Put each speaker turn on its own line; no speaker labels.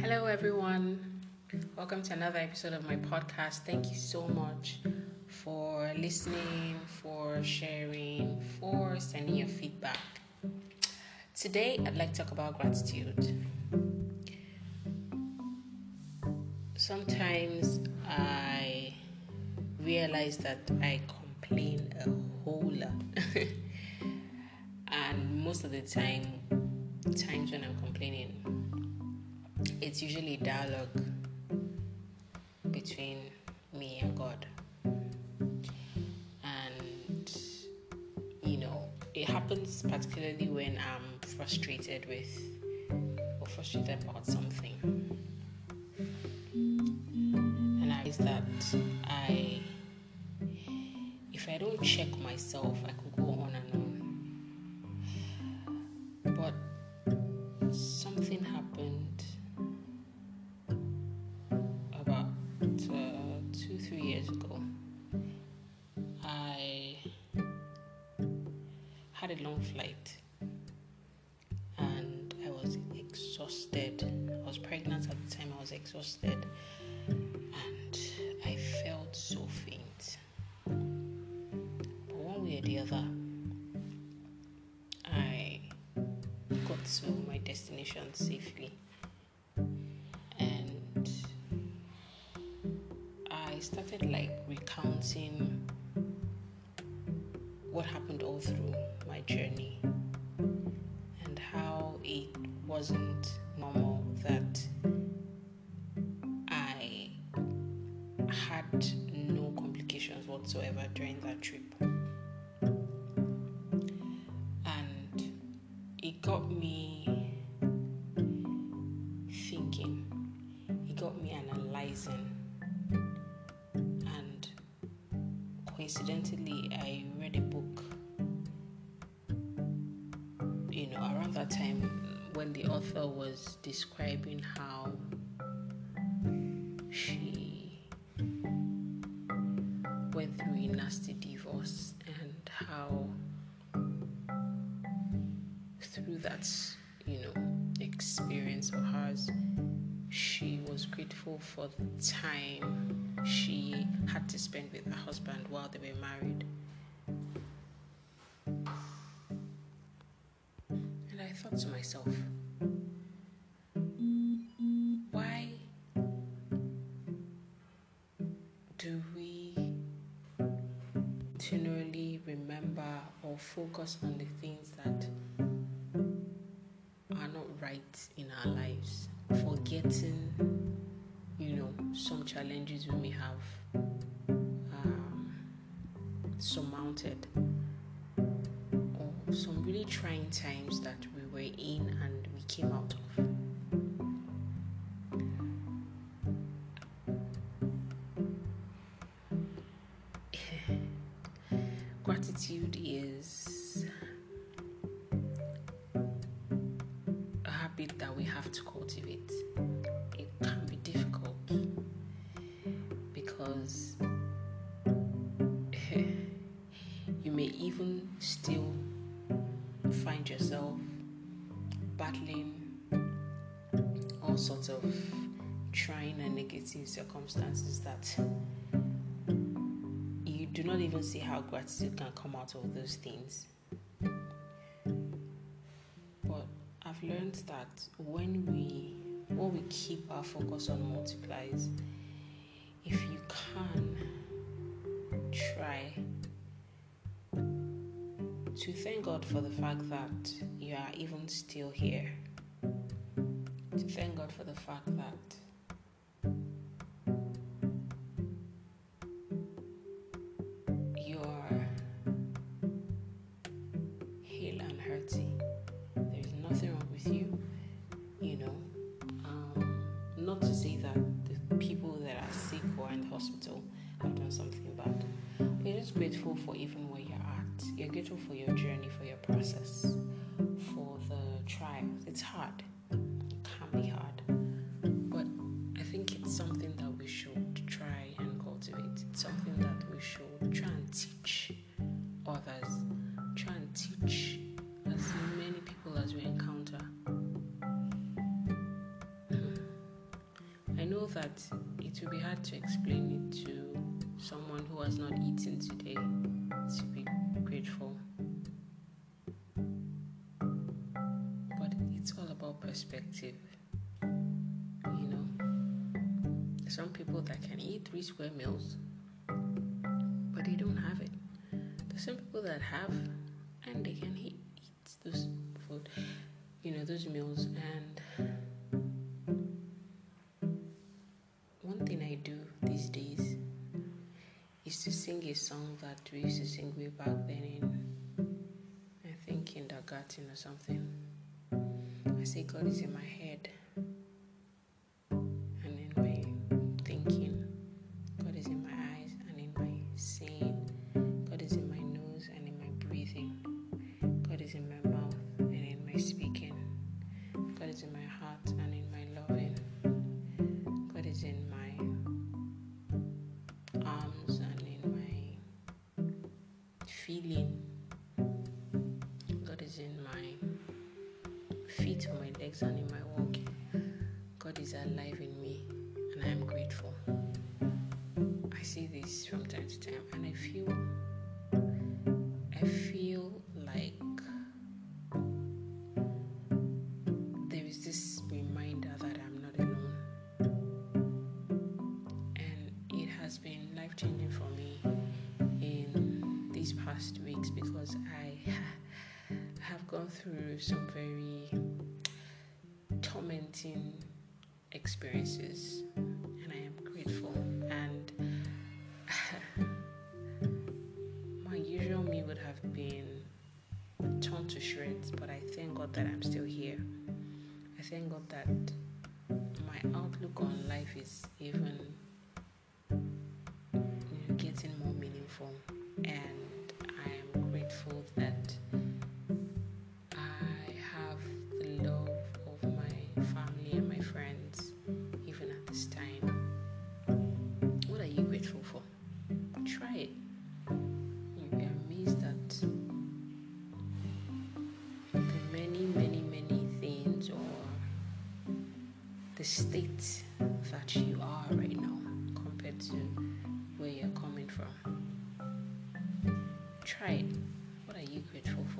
Hello, everyone. Welcome to another episode of my podcast. Thank you so much for listening, for sharing, for sending your feedback. Today, I'd like to talk about gratitude. Sometimes I realize that I complain a whole lot. and most of the time, times when I'm complaining, it's usually dialogue between me and God. And, you know, it happens particularly when I'm frustrated with or frustrated about something. And I realize that I, if I don't check myself, I could had a long flight and I was exhausted. I was pregnant at the time, I was exhausted and I felt so faint. But one way or the other, I got to my destination safely. And I started like recounting what happened all through my journey and how it wasn't normal that I had no complications whatsoever during that trip. And it got me thinking, it got me analyzing, and coincidentally, you know, around that time when the author was describing how she went through a nasty divorce and how through that, you know, experience of hers, she was grateful for the time she had to spend with her husband while they were married. To myself, why do we continually remember or focus on the things that are not right in our lives, forgetting, you know, some challenges we may have um, surmounted, or some really trying times that were in and we came out of. Gratitude is a habit that we have to cultivate. It can be difficult because you may even still find yourself battling all sorts of trying and negative circumstances that you do not even see how gratitude can come out of those things. But I've learned that when we when we keep our focus on multiplies, if you can try to thank God for the fact that you are even still here. To thank God for the fact that you are hale and hearty. There is nothing wrong with you, you know. Um, not to say that the people that are sick or in the hospital have done something bad. You're just grateful for even where you're at. You're grateful for your journey, for your process, for the trials. It's hard. It can be hard. But I think it's something that we should try and cultivate. It's something that we should try and teach others. Try and teach as many people as we encounter. Hmm. I know that It will be hard to explain it to someone who has not eaten today to be grateful. But it's all about perspective. You know, some people that can eat three square meals, but they don't have it. There's some people that have and they can eat, eat those food, you know, those meals and sing a song that we used to sing way back then in, I think, kindergarten or something. I say, God is in my head. Feeling. God is in my feet, on my legs, and in my walking. God is alive in me, and I am grateful. I see this from time to time, and I feel, I feel like there is this reminder that I'm not alone, and it has been life changing for me these past weeks because I have gone through some very tormenting experiences and I am grateful and my usual me would have been torn to shreds but I thank God that I'm still here. I thank God that my outlook on life is even state that you are right now compared to where you're coming from. Try it What are you grateful for?